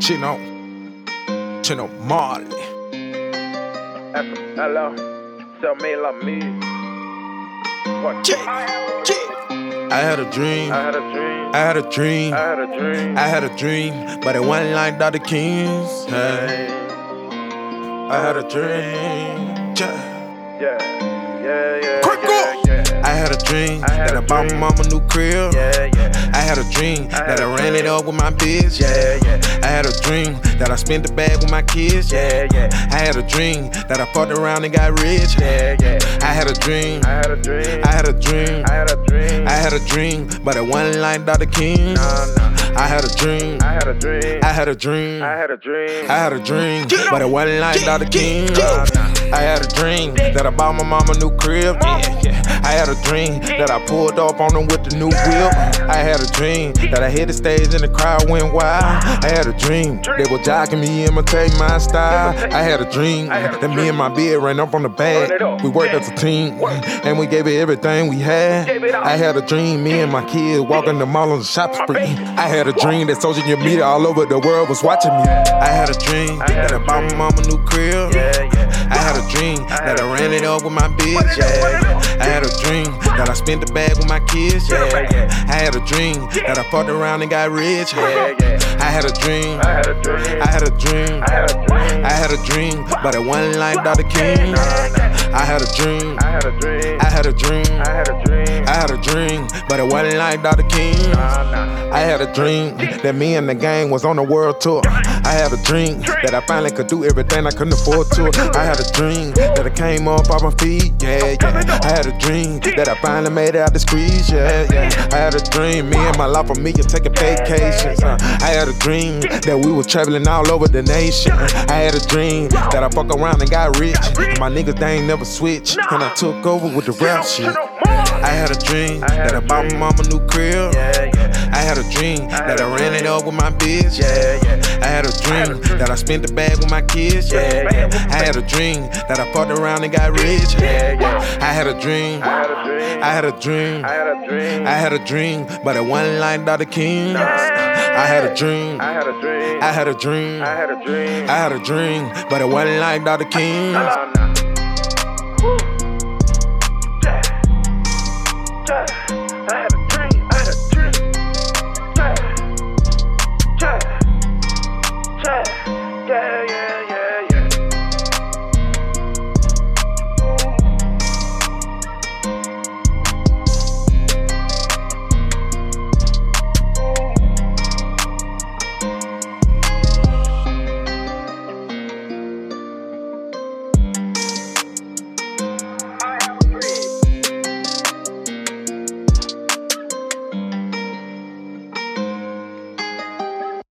Chino, Chino Marley. Hello, tell me like me. What? I had a dream. I had a dream. I had a dream. I had a dream. I had a dream, but it wasn't like Dr. King's. Hey. I had a dream. Yeah, yeah. Yeah, dream I had that I bought my mama new crib. Yeah, yeah. I had a dream that I ran it up with my bitch. Yeah, yeah. I had a dream that I spent the bag with my kids. Yeah, yeah. I had a dream that I fucked around and got rich. Yeah, yeah. I had a dream. I had a dream. I had a dream. I had a dream. I had a dream, but it wasn't like Dr. King. Nah, nah. I had a dream. I had a dream. I had a dream. I had a dream. I had a dream, but it wasn't like Dr. King. Nah, nah. I had a dream that I bought my mama a new crib. Yeah, yeah. I had a dream that I pulled up on them with the new whip. I had a dream that I hit the stage and the crowd went wild. I had a dream they were jocking me, imitate my style. I had a dream that me and my beard ran up on the bag. We worked as a team and we gave it everything we had. I had a dream, me and my kids walking the mall on the shop spree. I had a dream that social media all over the world was watching me. I had a dream that I bought my mama a new crib. Yeah, yeah. I had a dream that I ran it up with my bitch. Yeah. I had a dream that I spent the bag with my kids. Yeah, yeah. I had a dream that I fucked around and got rich. Yeah, yeah. I had a dream. I had a dream. I had a dream. I had a dream. I had a dream, but it wasn't like Dr. King. I had a dream. I had a dream. I had a dream. I had a dream. I had a dream, but it wasn't like Dr. King. Nah, nah. I had a dream that me and the gang was on a world tour. I had a dream that I finally could do everything I couldn't afford to. I had a dream that I came up off my feet, yeah, yeah. I had a dream that I finally made it out the streets, yeah, yeah. I had a dream, me and my life for me and taking vacations. Uh, I had a dream that we was traveling all over the nation. I had a dream that I fuck around and got rich. My niggas they ain't never switch, and I took over with the rap shit. I had a dream that I bought my mama a new crib. Yeah, yeah. I had a dream that I ran it up with my bitch. Yeah, yeah. I had a dream that I spent the bag with my kids. Yeah, yeah. I had a dream that I fucked around and got rich. Yeah, yeah. I had a dream. I had a dream. I had a dream. I had a dream. I had a dream, but it wasn't like Dr. King. I had a dream. I had a dream. I had a dream. I had a dream. I had a dream, but it wasn't like Dr. King. Nah.